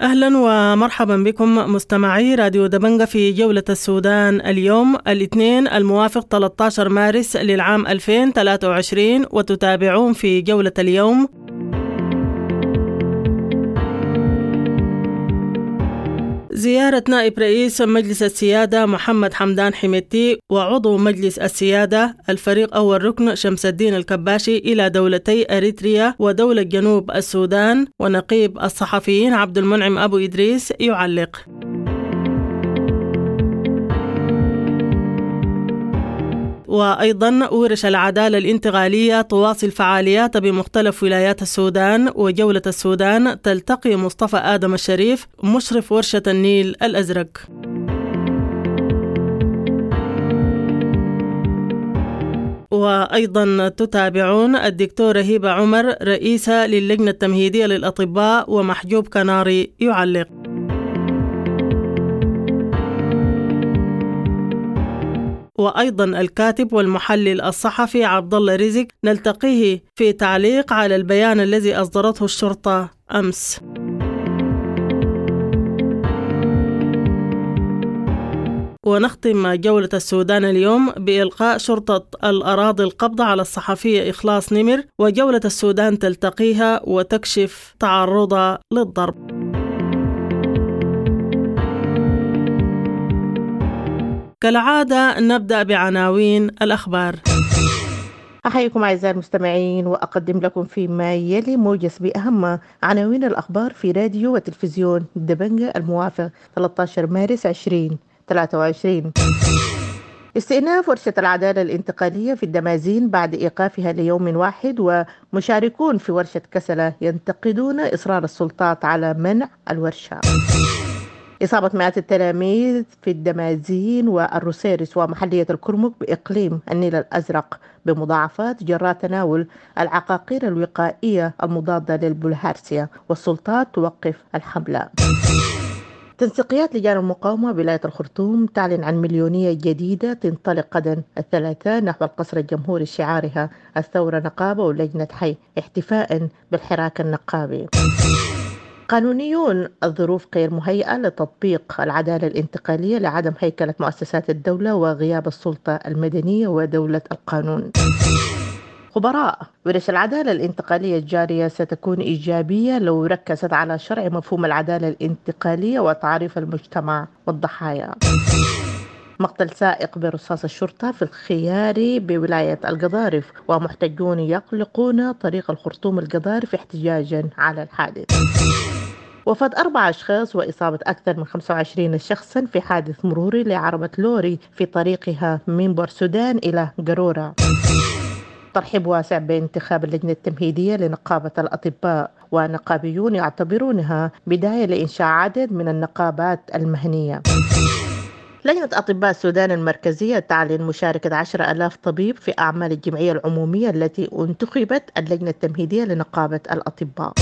أهلا ومرحبا بكم مستمعي راديو دبنجة في جولة السودان. اليوم الاثنين الموافق 13 مارس للعام 2023 وتتابعون في جولة اليوم زيارة نائب رئيس مجلس السيادة محمد حمدان حميتي وعضو مجلس السيادة الفريق أول ركن شمس الدين الكباشي إلى دولتي أريتريا ودولة جنوب السودان ونقيب الصحفيين عبد المنعم أبو إدريس يعلق. وأيضا ورش العدالة الانتقالية تواصل فعاليات بمختلف ولايات السودان وجولة السودان تلتقي مصطفى آدم الشريف مشرف ورشة النيل الأزرق. وأيضا تتابعون الدكتورة هبة عمر رئيسة للجنة التمهيدية للأطباء ومحجوب كناري يعلق. وأيضا الكاتب والمحلل الصحفي عبد الله رزق نلتقيه في تعليق على البيان الذي أصدرته الشرطة أمس. ونختم جولة السودان اليوم بإلقاء شرطة الأراضي القبض على الصحفية إخلاص نمر وجولة السودان تلتقيها وتكشف تعرضها للضرب كالعادة نبدأ بعناوين الأخبار. أحييكم أعزائي المستمعين وأقدم لكم فيما يلي موجز بأهم عناوين الأخبار في راديو وتلفزيون دبنجة الموافق 13 مارس 2023 استئناف ورشة العدالة الانتقالية في الدمازين بعد إيقافها ليوم واحد ومشاركون في ورشة كسلة ينتقدون إصرار السلطات على منع الورشة. إصابة مئات التلاميذ في الدمازين والروسيرس ومحلية الكرمك بإقليم النيل الأزرق بمضاعفات جراء تناول العقاقير الوقائية المضادة للبلهارسيا والسلطات توقف الحملة. تنسيقيات لجان المقاومة بولاية الخرطوم تعلن عن مليونية جديدة تنطلق غدا الثلاثاء نحو القصر الجمهوري شعارها الثورة نقابة ولجنة حي احتفاء بالحراك النقابي. قانونيون الظروف غير مهيئة لتطبيق العدالة الانتقالية لعدم هيكلة مؤسسات الدولة وغياب السلطة المدنية ودولة القانون. خبراء ورش العدالة الانتقالية الجارية ستكون إيجابية لو ركزت على شرع مفهوم العدالة الانتقالية وتعريف المجتمع والضحايا. مقتل سائق برصاص الشرطة في الخياري بولاية القضارف ومحتجون يغلقون طريق الخرطوم القضارف احتجاجا على الحادث. وفاة أربع أشخاص وإصابة أكثر من 25 شخصا في حادث مروري لعربة لوري في طريقها من بورسودان إلى قرورة ترحيب واسع بانتخاب اللجنة التمهيدية لنقابة الأطباء ونقابيون يعتبرونها بداية لإنشاء عدد من النقابات المهنية. لجنة أطباء السودان المركزية تعلن مشاركة عشر ألاف طبيب في أعمال الجمعية العمومية التي انتخبت اللجنة التمهيدية لنقابة الأطباء.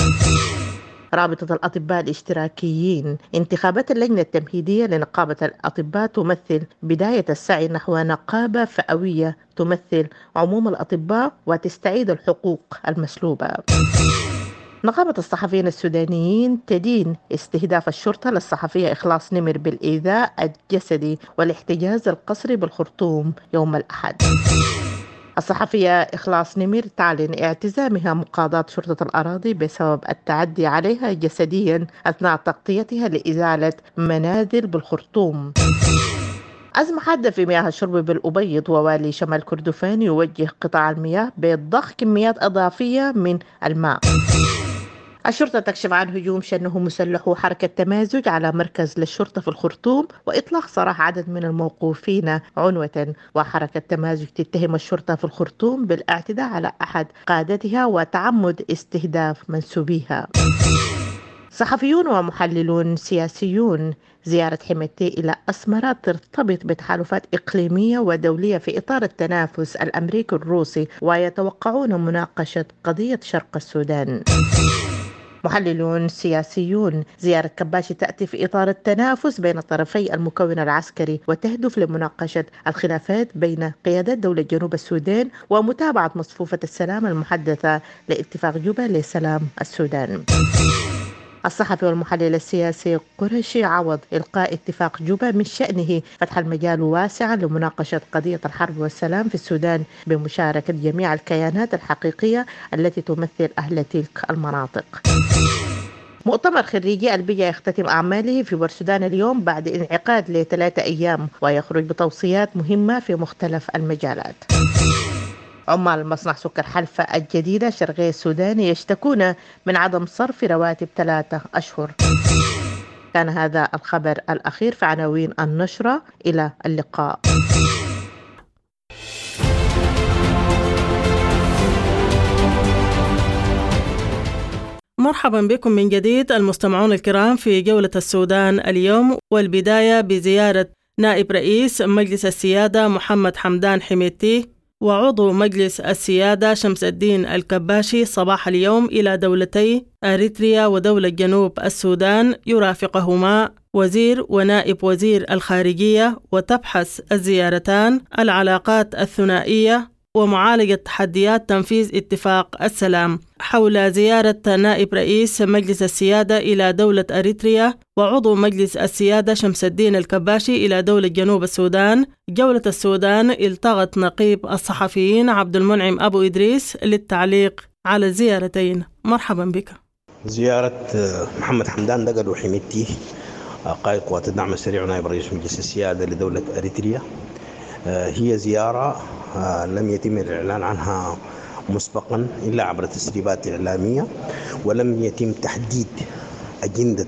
رابطة الأطباء الاشتراكيين. انتخابات اللجنة التمهيدية لنقابة الأطباء تمثل بداية السعي نحو نقابة فئوية تمثل عموم الأطباء وتستعيد الحقوق المسلوبة. نقابة الصحفيين السودانيين تدين استهداف الشرطة للصحفية إخلاص نمر بالإيذاء الجسدي والاحتجاز القسري بالخرطوم يوم الأحد. الصحفية إخلاص نمير تعلن اعتزامها مقاضاة شرطة الأراضي بسبب التعدي عليها جسديا أثناء تغطيتها لإزالة منازل بالخرطوم. أزمة حادة في مياه الشرب بالأبيض ووالي شمال كردفان يوجه قطاع المياه بضخ كميات إضافية من الماء. الشرطة تكشف عن هجوم شنه مسلح وحركة تمازج على مركز للشرطة في الخرطوم وإطلاق سراح عدد من الموقوفين عنوة. وحركة تمازج تتهم الشرطة في الخرطوم بالاعتداء على أحد قادتها وتعمد استهداف منسوبيها. صحفيون ومحللون سياسيون زيارة حميتي إلى أسمرة ترتبط بتحالفات إقليمية ودولية في إطار التنافس الأمريكي الروسي ويتوقعون مناقشة قضية شرق السودان. محللون سياسيون. زيارة كباشي تأتي في إطار التنافس بين طرفي المكون العسكري وتهدف لمناقشة الخلافات بين قيادات دولة جنوب السودان ومتابعة مصفوفة السلام المحدثة لاتفاق جوبا لسلام السودان. الصحفي والمحلل السياسي قرشي عوض إلقاء اتفاق جوبا من شأنه. فتح المجال واسعا لمناقشة قضية الحرب والسلام في السودان بمشاركة جميع الكيانات الحقيقية التي تمثل أهل تلك المناطق. مؤتمر خريجي البيا يختتم أعماله في بورسودان اليوم بعد انعقاد لثلاثة أيام ويخرج بتوصيات مهمة في مختلف المجالات. عمال مصنع سكر حلفة الجديدة شرقي السوداني يشتكون من عدم صرف رواتب ثلاثة أشهر. كان هذا الخبر الأخير في عناوين النشرة إلى اللقاء. مرحبا بكم من جديد المستمعون الكرام في جولة السودان اليوم والبداية بزيارة نائب رئيس مجلس السيادة محمد حمدان حميتي وعضو مجلس السيادة شمس الدين الكباشي صباح اليوم إلى دولتي أريتريا ودولة جنوب السودان يرافقهما. وزير ونائب وزير الخارجية وتبحث الزيارتان العلاقات الثنائية ومعالجة تحديات تنفيذ اتفاق السلام. حول زيارة نائب رئيس مجلس السيادة إلى دولة أريتريا وعضو مجلس السيادة شمس الدين الكباشي إلى دولة جنوب السودان جولة السودان التغت نقيب الصحفيين عبد المنعم أبو إدريس للتعليق على الزيارتين مرحبا بك. زيارة محمد حمدان دقل وحميتي قائد قوات الدعم السريع ونائب رئيس مجلس السيادة لدولة أريتريا. هي زيارة لم يتم الإعلان عنها مسبقا إلا عبر تسريبات إعلامية ولم يتم تحديد أجندة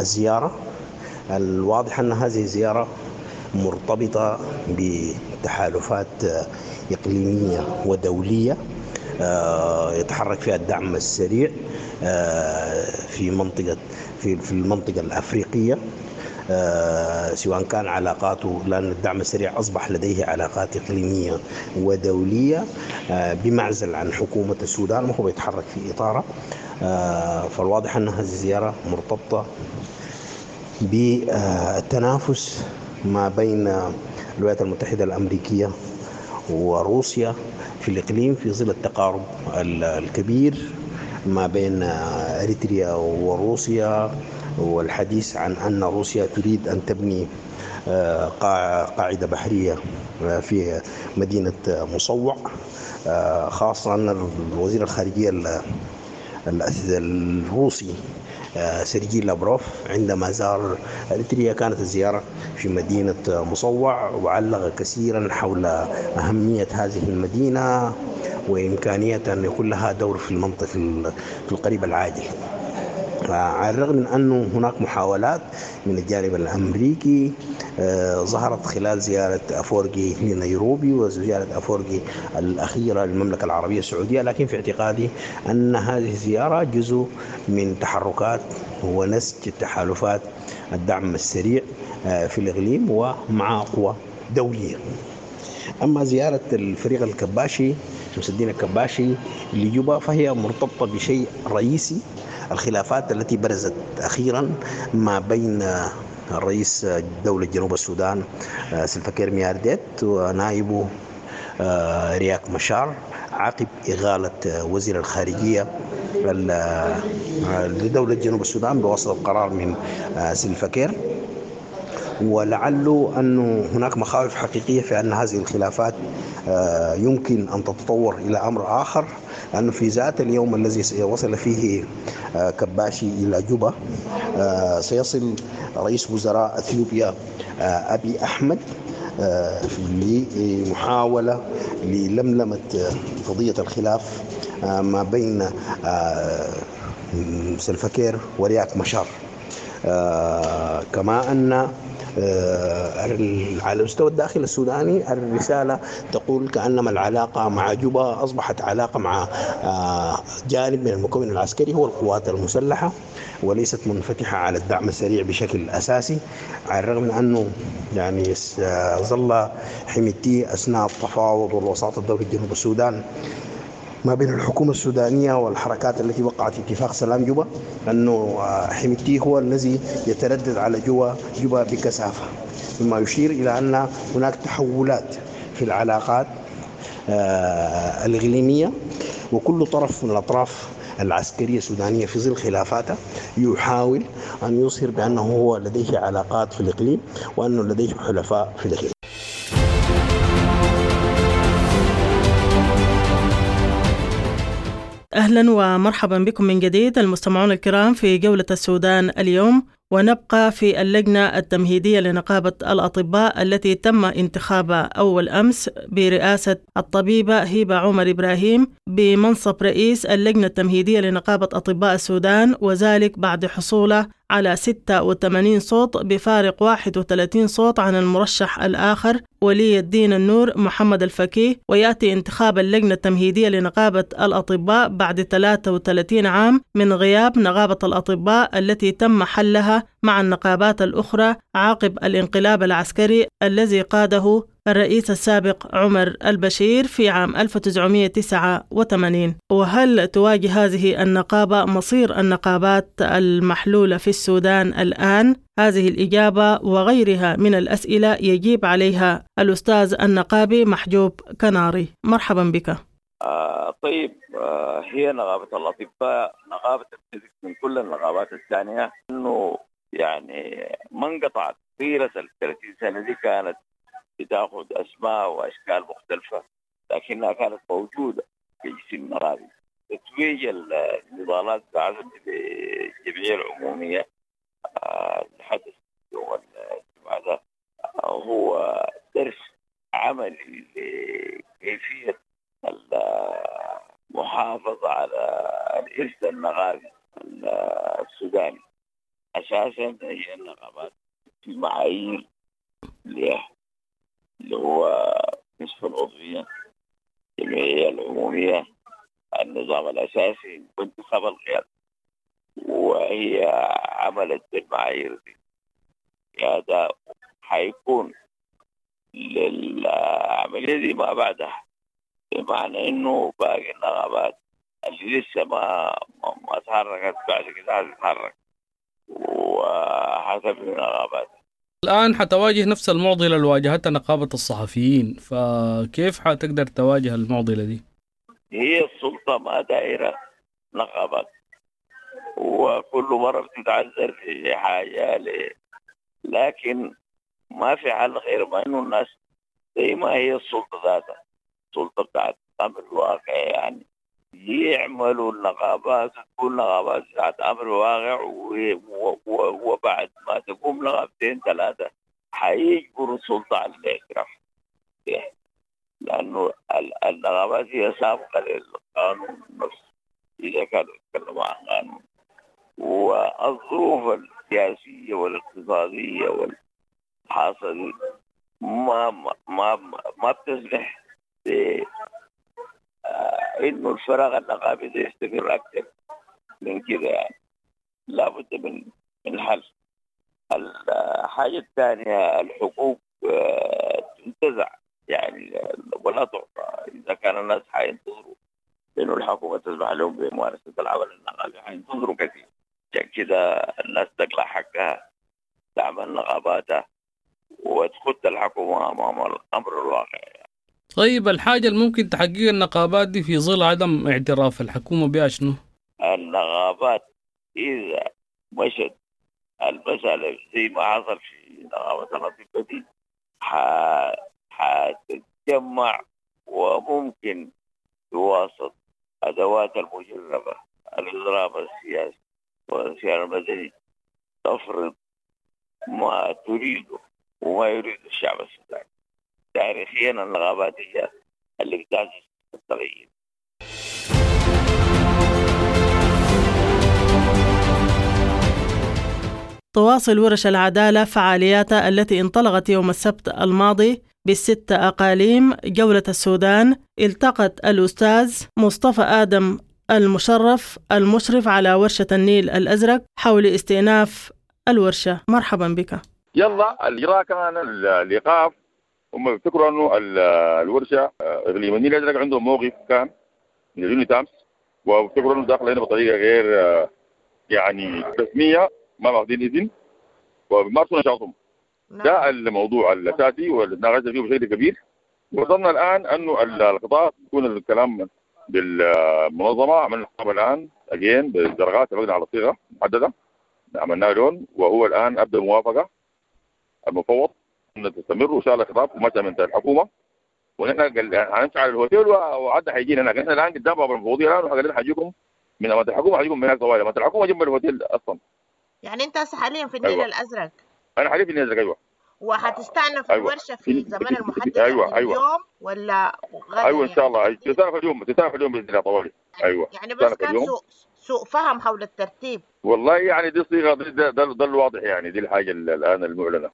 الزيارة. الواضح أن هذه الزيارة مرتبطة بتحالفات إقليمية ودولية يتحرك فيها الدعم السريع في منطقة في المنطقة الأفريقية. آه سواء كان علاقاته لأن الدعم السريع أصبح لديه علاقات إقليمية ودولية آه بمعزل عن حكومة السودان وهو يتحرك في إطارة. آه فالواضح أن هذه الزيارة مرتبطة بالتنافس ما بين الولايات المتحدة الأمريكية وروسيا في الإقليم في ظل التقارب الكبير ما بين أريتريا وروسيا. والحديث عن أن روسيا تريد أن تبني قاعدة بحرية في مدينة مصوع خاصة أن وزير الخارجية الروسي سيرجي لابروف عندما زار إريتريا كانت الزيارة في مدينة مصوع وعلق كثيرا حول أهمية هذه المدينة وإمكانية أن يكون لها دور في المنطقة في القريب العاجل. على الرغم من أنه هناك محاولات من الجانب الأمريكي ظهرت خلال زيارة أفورجي لنيروبي وزيارة أفورجي الأخيرة للمملكة العربية السعودية لكن في اعتقادي أن هذه الزيارة جزء من تحركات ونسج تحالفات الدعم السريع في الإقليم ومع قوى دولية. أما زيارة الفريق الكباشي شمس الدين الكباشي لجوبا فهي مرتبطة بشيء رئيسي الخلافات التي برزت أخيرا ما بين الرئيس دولة جنوب السودان سلفاكير ميارديت ونائبه رياك مشار عقب إغالة وزير الخارجية لدولة جنوب السودان بواسطة قرار من سلفاكير ولعله أنه هناك مخاوف حقيقية في أن هذه الخلافات يمكن أن تتطور إلى أمر آخر. لأنه في ذات اليوم الذي وصل فيه كباشي إلى جوبا سيصل رئيس وزراء أثيوبيا أبي أحمد لمحاولة للملمة قضية الخلاف ما بين سلفاكير ورياك مشار. كما أن على المستوى الداخلي السوداني الرسالة تقول كأنما العلاقة مع جوبا أصبحت علاقة مع جانب من المكون العسكري هو القوات المسلحة وليست منفتحة على الدعم السريع بشكل أساسي على الرغم من أنه يعني ظل حميتي أثناء التفاوض والوساطة الدولي جنوب السودان ما بين الحكومة السودانية والحركات التي وقعت اتفاق سلام جوبا أنه حميتي هو الذي يتردد على جوبا جوبا بكثافة. مما يشير إلى أن هناك تحولات في العلاقات الإقليمية وكل طرف من الأطراف العسكرية السودانية في ظل خلافاتها يحاول أن يظهر بأنه هو لديه علاقات في الإقليم وأنه لديه حلفاء في الإقليم. أهلا ومرحبا بكم من جديد المستمعون الكرام في جولة السودان اليوم ونبقى في اللجنة التمهيدية لنقابة الأطباء التي تم انتخابها أول أمس برئاسة الطبيبة هبة عمر إبراهيم بمنصب رئيس اللجنة التمهيدية لنقابة أطباء السودان وذلك بعد حصوله على 86 صوت بفارق 31 صوت عن المرشح الآخر ولي الدين النور محمد الفكيه ويأتي انتخاب اللجنة التمهيدية لنقابة الأطباء بعد 33 عام من غياب نقابة الأطباء التي تم حلها مع النقابات الأخرى عقب الانقلاب العسكري الذي قاده الرئيس السابق عمر البشير في عام 1989 وهل تواجه هذه النقابة مصير النقابات المحلولة في السودان الآن؟ هذه الإجابة وغيرها من الأسئلة يجيب عليها الأستاذ النقابي محجوب كناري. مرحبا بك. آه طيب آه هي نقابة الأطباء نقابة من كل النقابات الثانية أنه يعني ما انقطعت طيلة ال 30 سنة دي كانت بتاخذ أسماء وأشكال مختلفة لكنها كانت موجودة في جسم المرابي تتويج النضالات بعثت للجمعيه العمومية اللي حدث يوم الجمعه ده هو درس عملي لكيفية المحافظة على الإرث النقابي السوداني. أساسا هي النقابات في معايير اللي هو نصف العضوية الجمعية العمومية النظام الأساسي وانتخاب القيادة. وهي عملت بالمعايير دي. هذا حيكون للعملية دي ما بعدها. بمعنى إنه باقي النقابات اللي لسه ما ما تحركت بعد كده هتتحرك. وحسب النقابات الآن حتواجه نفس المعضلة اللي واجهتها نقابة الصحفيين فكيف حتقدر تواجه المعضلة دي؟ هي السلطة ما دائرة نقابات وكل مرة بتتعذر في حاجة. لكن ما في حل غير ما إنه الناس زي ما هي السلطة ذاتها السلطة بتاعت أمر الواقع يعني يعملوا النقابات تكون نقابات بتاعت أمر واقع وبعد ما تقوم نقابتين ثلاثة حيجبروا السلطه على الاعتراف لأنه النقابات هي سابقة للقانون نفسه. إذا كانوا يتكلموا عن قانون. والظروف السياسية والاقتصادية والحاصل ما ما ما, ما بتسمح إنه الفراغ النقابي ده يستمر أكثر من كده يعني لابد من من حل. الحاجة الثانية الحقوق تنتزع. يعني ولا تعطى. إذا كان الناس حينتظروا لأنه الحكومة تسمح لهم بممارسة العمل النقابي حينتظروا كثير. عشان كده الناس تقلع حقها تعمل نقاباتها وتخد الحكومة أمام الأمر الواقع. طيب الحاجة اللي ممكن تحقق النقابات دي في ظل عدم اعتراف الحكومة بها شنو؟ النقابات إذا مشت المسألة زي ما حصل في نقابة الأطباء دي حتتجمع وممكن بواسطة أدوات المجربة الإضراب السياسي والسياسة المدني تفرض ما تريده وما يريد الشعب السوداني تاريخيا النقابات هي اللي بتاسس التغيير تواصل ورش العدالة فعالياتها التي انطلقت يوم السبت الماضي بالست أقاليم جولة السودان. التقت الأستاذ مصطفى آدم المشرف المشرف على ورشة النيل الأزرق حول استئناف الورشة. مرحبا بك. يلا الإجراء كمان الإيقاف هم بيفتكروا أنه الورشة اقليم النيل الازرق عندهم موقف كان من اليوني تامس وبيفتكروا أنه داخل هنا بطريقة غير يعني رسمية ما واخدين إذن وبيمارسوا نشاطهم. نعم. ده الموضوع الأساسي واللي تناقشنا فيه بشكل كبير. وصلنا الآن أنه القطاع يكون الكلام بالمنظمة عملنا الآن اجين بالدرجات اتفقنا على صيغه محدده عملناها لون وهو الآن أبدأ موافقة المفوض. إن تستمر وان شاء الله خطاب ومتى من الحكومة. ونحن هنمشي على الهوتيل وعد حيجينا هناك. إحنا الآن قدام باب المفوضية الآن وقال حيجيكم من امانه الحكومة حيجيكم من هناك طوالي امانه الحكومة جنب الهوتيل أصلا. يعني أنت هسه حاليا في النيل أيوة. الأزرق. أنا حاليا في النيل الأزرق أيوه. وهتستأنف أيوة. الورشة في الزمن المحدد أيوة، يعني أيوة. اليوم ولا غدا أيوه إن شاء الله. يعني؟ تستأنف اليوم تستأنف اليوم بإذن الله طوالي أيوه. يعني بس كان اليوم. سوء سوء فهم حول الترتيب. والله يعني دي صيغه ده, ده, ده الواضح يعني. دي الحاجة الآن المعلنة.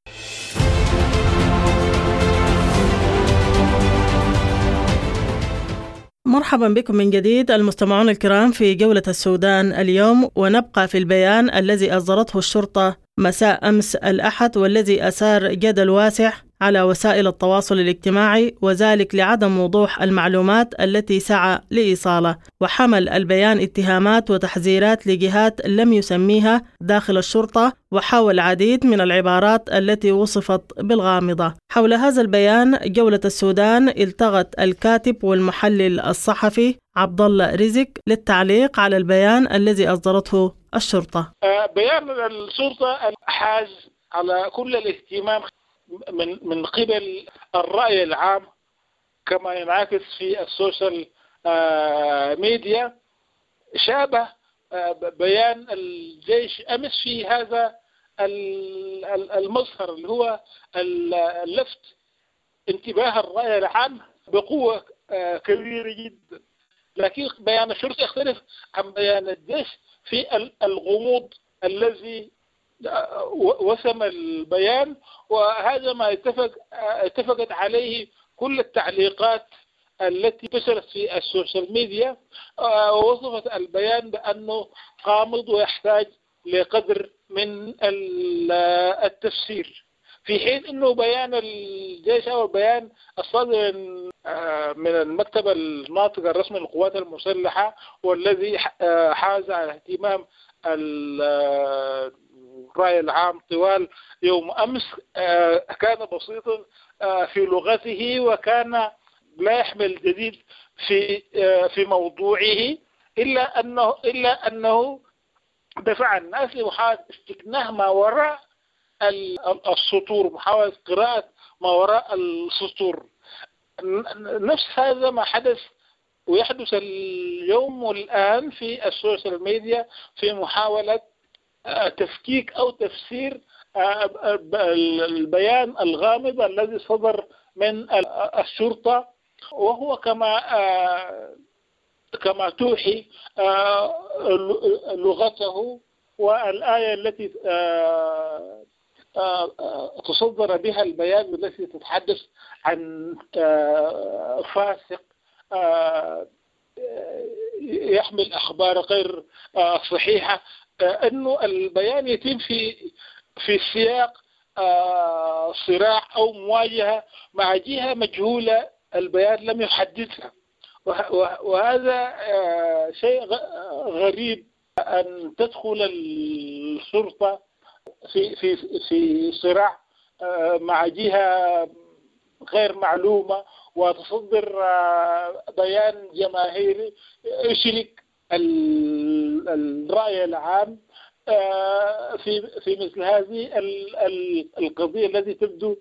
مرحبا بكم من جديد المستمعون الكرام في جولة السودان اليوم ونبقى في البيان الذي أصدرته الشرطة مساء أمس الأحد والذي أثار جدل واسع على وسائل التواصل الاجتماعي وذلك لعدم وضوح المعلومات التي سعى لإيصاله وحمل البيان اتهامات وتحذيرات لجهات لم يسميها داخل الشرطة وحاول العديد من العبارات التي وصفت بالغامضة. حول هذا البيان جولة السودان التغت الكاتب والمحلل الصحفي عبد الله رزق للتعليق على البيان الذي أصدرته الشرطة. آه، بيان الشرطة حاز على كل الاهتمام من من قبل الرأي العام كما ينعكس في ال social آه، ميديا. شابه آه، بيان الجيش أمس في هذا ال- ال- المظهر اللي هو ال- لفت انتباه الرأي العام بقوة كبيرة جدا. لكن بيان الشرطة يختلف عن بيان الجيش. في ال- الغموض الذي و- وسم البيان وهذا ما اتفق اتفقت عليه كل التعليقات التي انتشرت في ال social media آه، ووصفت البيان بأنه غامض ويحتاج لقدر من ال- التفسير. في حين إنه بيان الجيش أو البيان الصادر من- المكتب الناطق الرسمي للقوات المسلحة والذي حاز على اهتمام ال- الرأي العام طوال يوم أمس آه، كان بسيطا آه، في لغته وكان لا يحمل جديد في آه، في موضوعه إلا أنه إلا أنه دفع الناس لمحاولة استكناه ما وراء السطور محاولة قراءة ما وراء السطور. نفس هذا ما حدث ويحدث اليوم والآن في ال social media في محاولة آه، تفكيك أو تفسير آه، البيان الغامض الذي صدر من ال- الشرطة. وهو كما آه، كما توحي لغته والآية التي تصدر بها البيان التي تتحدث عن آه، فاسق آه، يحمل أخبار غير آه، صحيحة آه، أنه البيان يتم في في سياق آه، صراع أو مواجهة مع جهة مجهولة البيان لم وه- وهذا آه، شيء غريب أن تدخل الشرطة في في في صراع آه، مع جهة غير معلومة وتصدر آه، بيان جماهيري يشرك ال- الرأي العام آه، في في مثل هذه ال- ال- القضية التي تبدو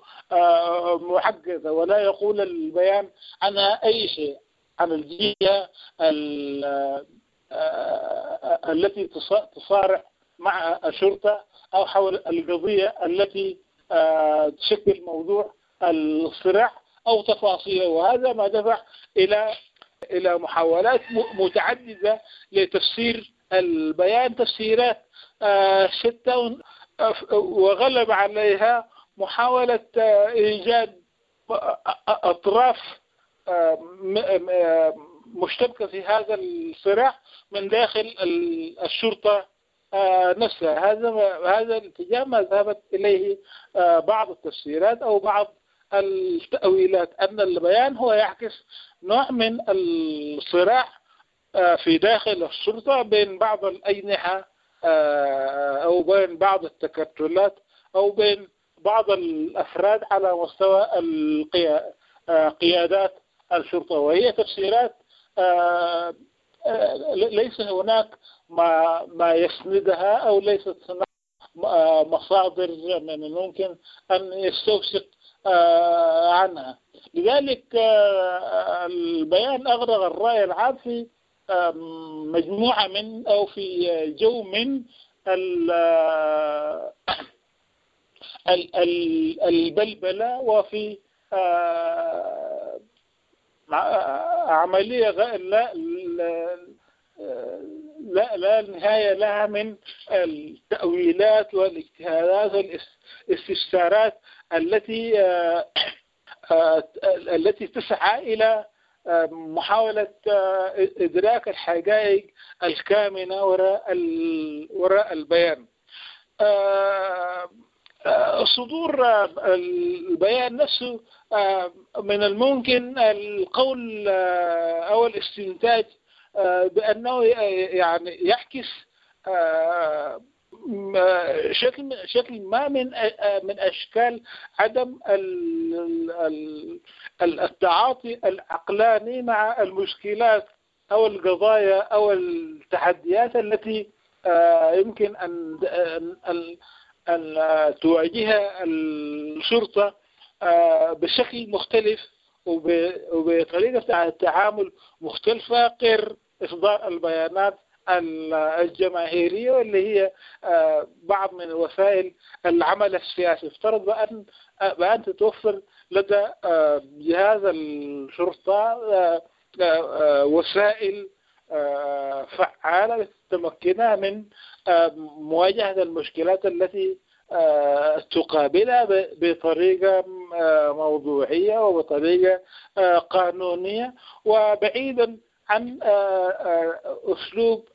معقدة ولا يقول البيان عنها أي شيء عن الجهة ال- التي تص- تصارع مع الشرطة أو حول القضية التي آه، تشكل موضوع الصراع أو تفاصيله. وهذا ما دفع إلى إلى محاولات متعددة لتفسير البيان تفسيرات آه، آه، وغلب عليها محاولة آه، إيجاد أطراف مشتبكة في هذا الصراع من داخل ال- الشرطة نفسها. هذا هذا الاتجاه ما ذهبت إليه آه، بعض التفسيرات أو بعض التأويلات أن البيان هو يعكس نوع من الصراع آه، في داخل الشرطة بين بعض الأجنحة آه، أو بين بعض التكتلات أو بين بعض الأفراد على مستوى آه، قيادات الشرطة وهي تفسيرات آه، آه، ليس هناك ما ما يسندها أو ليست مصادر من الممكن أن يستوثق عنها. لذلك البيان أغرق الرأي العام في مجموعة من أو في جو من البلبلة وفي عملية لا لا لا نهاية لها من التأويلات والاجتهادات والاستفسارات التي التي تسعى إلى محاولة إدراك الحقائق الكامنة وراء وراء البيان. صدور البيان نفسه من الممكن القول أو الاستنتاج بأنه يعني يعكس شكل شكل ما من من أشكال عدم التعاطي العقلاني مع المشكلات أو القضايا أو التحديات التي يمكن أن أن تواجهها الشرطة بشكل مختلف وبطريقة التعامل مختلفة غير إصدار البيانات الجماهيرية واللي هي بعض من وسائل العمل السياسي. افترض بأن بأن تتوفر لدى جهاز الشرطة وسائل فعالة تمكنها من مواجهة المشكلات التي تقابلها بطريقة موضوعية وبطريقة قانونية. وبعيدا عن أسلوب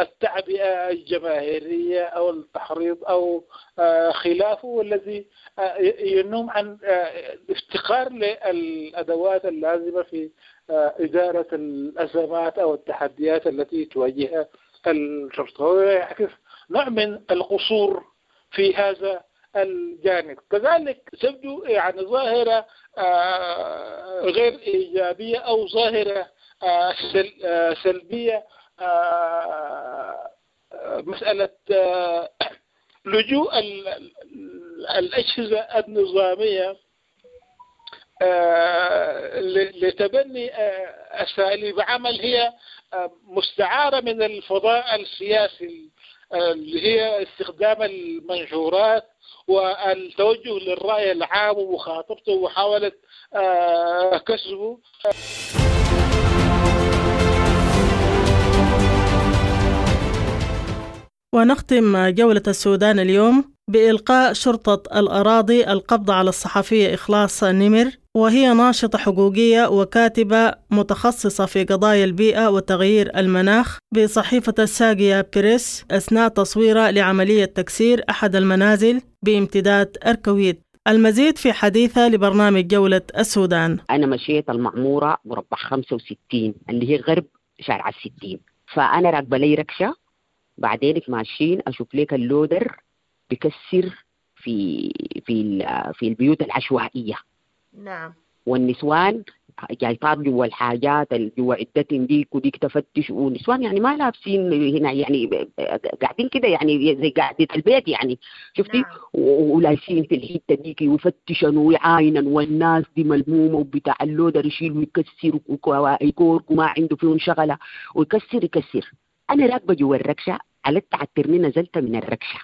التعبئة الجماهيرية أو التحريض أو خلافه والذي ينم عن افتقار للأدوات اللازمة في إدارة الأزمات أو التحديات التي تواجهها الشرطه ويعكس نوع من القصور في هذا الجانب. كذلك تبدو يعني ظاهرة غير إيجابية أو ظاهرة سلبية مسألة لجوء الأجهزة النظامية لتبني أساليب عمل هي مستعارة من الفضاء السياسي اللي هي استخدام المنشورات والتوجه للرأي العام ومخاطبته ومحاولة كسبه. ونختم جولة السودان اليوم بإلقاء شرطة الأراضي القبض على الصحفية إخلاص نمر. وهي ناشطة حقوقية وكاتبة متخصصة في قضايا البيئة وتغيير المناخ بصحيفة الساقية بريس أثناء تصويرها لعملية تكسير أحد المنازل بامتداد أركويت المزيد في حديثة لبرنامج جولة السودان. أنا مشيت المعمورة مربع 65 اللي هي غرب شارع الستين. فأنا راكبة لي ركشة بعدين ماشيين أشوف ليك اللودر بكسر في في في البيوت العشوائية. نعم. والنسوان جايطات جوا الحاجات جوا عدتهم ديك وديك تفتش ونسوان يعني ما لابسين هنا يعني قاعدين كده يعني زي قاعدة البيت يعني شفتي؟ نعم. ولابسين في الحتة ديك ويفتشن ويعاينن والناس دي ملمومة وبتاع اللودر يشيل ويكسر ويكورك وما عنده فيهم شغلة ويكسر يكسر. أنا راكبة جوا الركشة على التعترني نزلت من الركشة.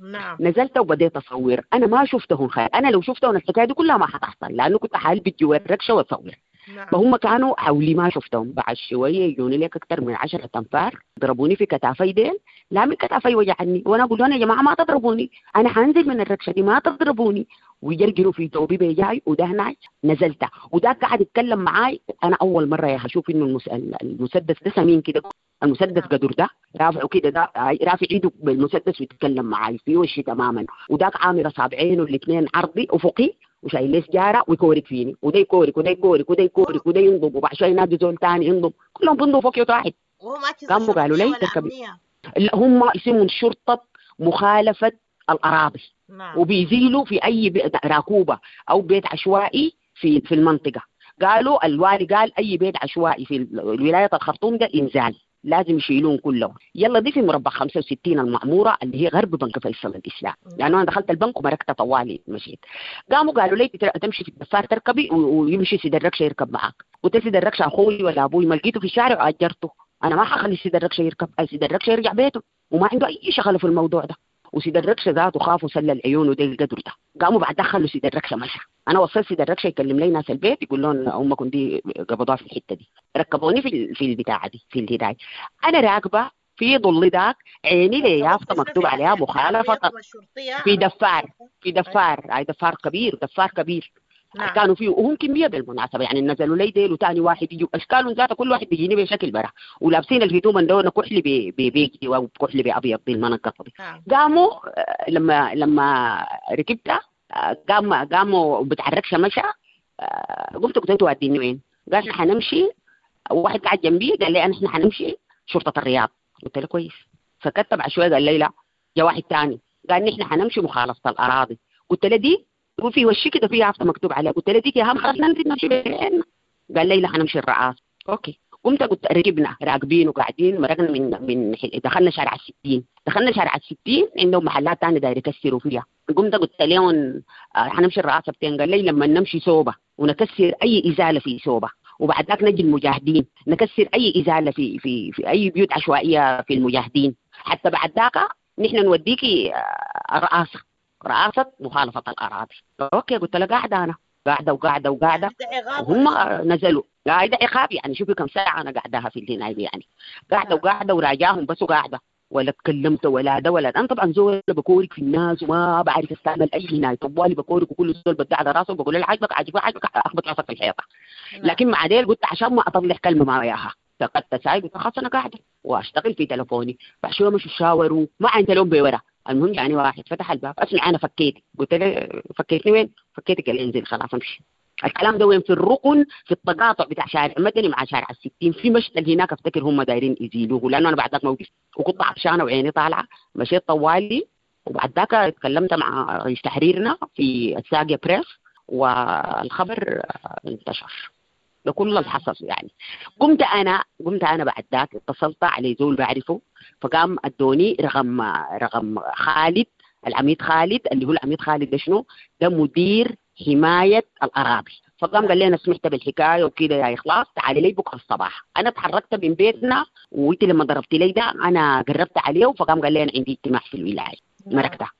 نعم. نزلت وبديت أصور. أنا ما شفتهم خير. أنا لو شفتهم الحكاية دي كلها ما حتحصل لأنه كنت حالبت جوا الركشه وأصور. نعم. فهم كانوا حولي ما شفتهم بعد شوية يجوني لك أكثر من 10 أنفار ضربوني في كتافي ديل. لا من كتافي وجعني. وأنا أقول لهم يا جماعة ما تضربوني. أنا حنزل من الركشه دي ما تضربوني. ويجرجروا في توبي بيجاي وده هناك نزلت وده قاعد يتكلم معاي. أنا أول مرة يا هشوف إنه المس... المسدس ده سمين كده. المسدس قدر ده رافعه كده ده رافع ايده بالمسدس ويتكلم معاي في وشي تماما وذاك عامل اصابعينه الاثنين عرضي افقي وشايل لي سجاره ويكورك فيني. وده يكورك وده يكورك وده يكورك وده ينضم وبعد شوية ينادي زول ثاني ينضم. كلهم بينضموا فوق واحد قاموا قالوا لي تركبي. هم اسمهم شرطة مخالفة الأراضي. نعم. وبيزيلوا في أي بيت راكوبة أو بيت عشوائي في في المنطقة. قالوا الوالي قال أي بيت عشوائي في ولايه الخرطوم ده إنزال. لازم يشيلون كلهم. يلا دي في مربع 65 المعموره اللي هي غرب بنك فيصل الإسلام. لأنه أنا دخلت البنك ومركت طوالي مشيت. قاموا قالوا لي تمشي في الدفار تركبي ويمشي سيد الركشة يركب معك قلت سيد الركشة أخوي ولا أبوي. ما لقيته في الشارع واجرته أنا ما حخلي سيد الركشة يركب سيد الركشة يرجع بيته. وما عنده أي شغله في الموضوع ده. وسيد الركشه ذاته خافوا سل العيون ودي القدر ده. قاموا بعد دخلوا سيد الركشه مشى أنا وصلت سيد الركشه يكلم لي ناس البيت يقول لهم امكم دي قبضوها في الحتة دي. ركبوني في في البتاعة دي في الهداية. أنا راكبة في ظل ذاك عيني لي يافطه مكتوب عليها مخالفة. في دفار في دفار هاي دفار كبير دفار كبير. نعم. كانوا فيه وهم كمية بالمناسبة يعني نزلوا لي ديل وثاني واحد يجوا اشكالهم ذاته كل واحد بيجيني بشكل برا ولابسين الهدوم اللون كحلي ببيجي وكحلي بابيض دي دي نعم. قاموا لما لما ركبتها قام قاموا بتحركش مشى قلت قلت أنتوا وديني وين؟ قال إحنا حنمشي وواحد قاعد جنبي قال لي إحنا حنمشي شرطة الرياض قلت له كويس سكت بعد شوية قال لي لا جا واحد ثاني قال إحنا حنمشي مخالفة الأراضي قلت له دي وفي وشي كده في يافطه مكتوب عليها. قلت له ديك يا هم ننزل نمشي بين قال لي لا حنمشي الرئاسة okay. قمت قلت ركبنا راكبين وقاعدين مرقنا من من دخلنا شارع الستين. دخلنا شارع الستين عندهم محلات ثانية داير يكسروا فيها. قمت قلت لهم حنمشي الرئاسة بتين. قال لي لما نمشي صوبة ونكسر أي إزالة في صوبة وبعد ذاك نجي المجاهدين. نكسر أي إزالة في في في أي بيوت عشوائية في المجاهدين. حتى بعد ذاك نحن نوديكي رئاسه رئاسه مخالفة الأراضي. okay قلت له قاعدة أنا. قاعدة وقاعدة وقاعدة. وهم نزلوا. قاعدة عقاب يعني شوفي كم ساعة أنا قاعدها في الهنايه يعني. قاعدة وقاعدة وراجاهم بس وقاعدة. ولا تكلمت ولا ده ولا. أنا طبعا زول بكورك في الناس وما بعرف أستعمل أي هنايه طوالي بكورك وكل زول بدي على راسه وبقول له عاجبك عاجبك عاجبك أخبط راسك في الحيطة. لكن مع ديل قلت عشان ما أطلع كلمة ما وياها. فقدت ساعي قلت خلاص أنا قاعدة. وأشتغل في تلفوني. بعد شوية مشوا شاوروا. ما عندي لون بورا. المهم يعني واحد فتح الباب اسمع أنا فكيت. قلت له فكيتني وين؟ فكيتك قال انزل خلاص امشي. الكلام ده وين؟ في الركن في التقاطع بتاع شارع. المدني مع شارع الستين. في مشتل هناك أفتكر هم دايرين يزيلوه لأنه أنا بعد ذاك موقف وكنت عطشانه وعيني طالعة. مشيت طوالي وبعد ذاك اتكلمت مع رئيس تحريرنا في الساقية بريس والخبر انتشر. ده كل اللي حصل يعني. قمت أنا قمت أنا بعد ذاك اتصلت على زول بعرفه فقام أدوني رقم رقم خالد العميد خالد اللي هو العميد خالد ده شنو؟ ده مدير حماية الأراضي. فقام قال لي أنا سمعت بالحكاية وكده يا إخلاص تعالي لي بكرة الصباح. أنا تحركت من بيتنا وانت لما ضربت لي ده أنا قربت عليه فقام قال لي أنا عندي اجتماع في الولاية. مركتها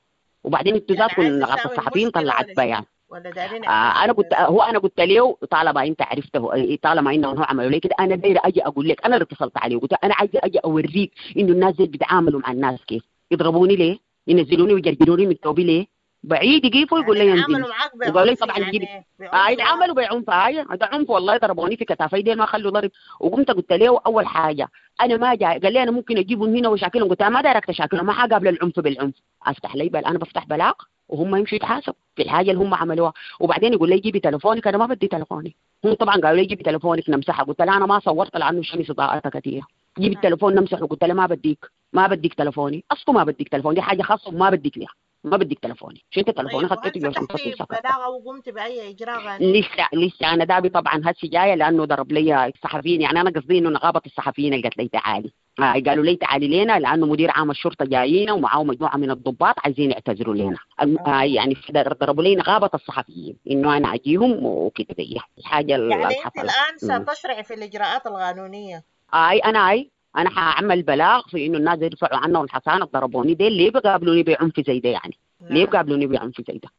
وبعدين كل نقابه الصحفيين طلعت بيان. ولا دارين آه أنا قلت هو أنا قلت له طالما أنت عرفته طالما انهم هو عملوا لي كده أنا داير أجي أقول لك. أنا اللي اتصلت عليه وقلت أنا عايز أجي أوريك إنه الناس دي بيتعاملوا مع الناس كيف. يضربوني ليه؟ ينزلوني ويجرجروني من ثوبي ليه؟ بعيد يجيبوا يقول لي ينزل بعنف وقالوا لي طبعا يعني جيب بعنف آه يتعاملوا بعنف هاي ده عنف والله ضربوني في كتافي دي ما خلوا ضرب. وقمت قلت له أول حاجة أنا ما جاي قال لي أنا ممكن أجيبهم هنا وشاكلهم. قلت له ما دارك تشاكلهم ما حقابل العنف بالعنف. أفتح لي بل أنا بفتح بلاغ وهم يمشوا يتحاسبوا. في الحاجة اللي هم عملوها. وبعدين يقول لي جيبي تليفونك أنا ما بدي تليفوني. هم طبعا قالوا لي جيبي تليفونك نمسحها قلت له أنا ما صورت لأنه الشمس اضاءتها كثيرة. جيب التليفون نمسحه. قلت له ما بديك. ما بديك تليفوني. أصله ما بديك تليفوني. دي حاجة خاصة وما بديك ليها. ما بديك تليفوني شو انت تليفوني طيب خطيته جوه فتحتي شنطتي وسكت. بلاغه وقمت بأي إجراء غني؟ لسه لسه أنا دابي طبعا هسه جاية لأنه ضرب لي الصحفيين يعني أنا قصدي إنه نقابه الصحفيين اللي قالت لي تعالي آه قالوا لي تعالي لنا لأنه مدير عام الشرطة جايين ومعاه مجموعة من الضباط عايزين يعتذروا لنا الم- آه يعني ضربوا لي نقابه الصحفيين إنه أنا أجيهم وكده دي الحاجة يعني أنت الآن. ستشرعي في الإجراءات القانونية أي أنا أي أنا حأعمل بلاغ في إنه الناس يرفعوا عنهم الحصانه ضربوني دي ليه بيقابلوني بعنف زي ده يعني؟ ليه نعم. بيقابلوني بعنف زي ده؟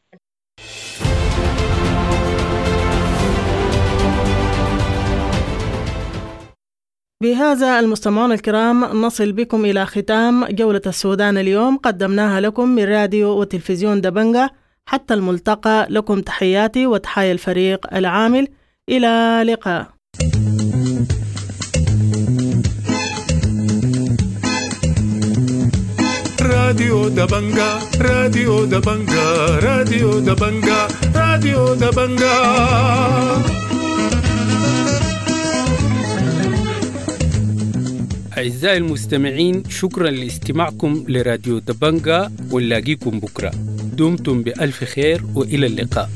بهذا المستمعون الكرام نصل بكم إلى ختام جولة السودان اليوم. قدمناها لكم من راديو وتلفزيون دبنجة. حتى الملتقى لكم تحياتي وتحايا الفريق العامل. إلى لقاء راديو دبنجا راديو دبنجا راديو دبنجا راديو دبنجا أعزائي المستمعين شكرا لاستماعكم لراديو دبنجا ونلاقيكم بكرة. دمتم بألف خير وإلى اللقاء.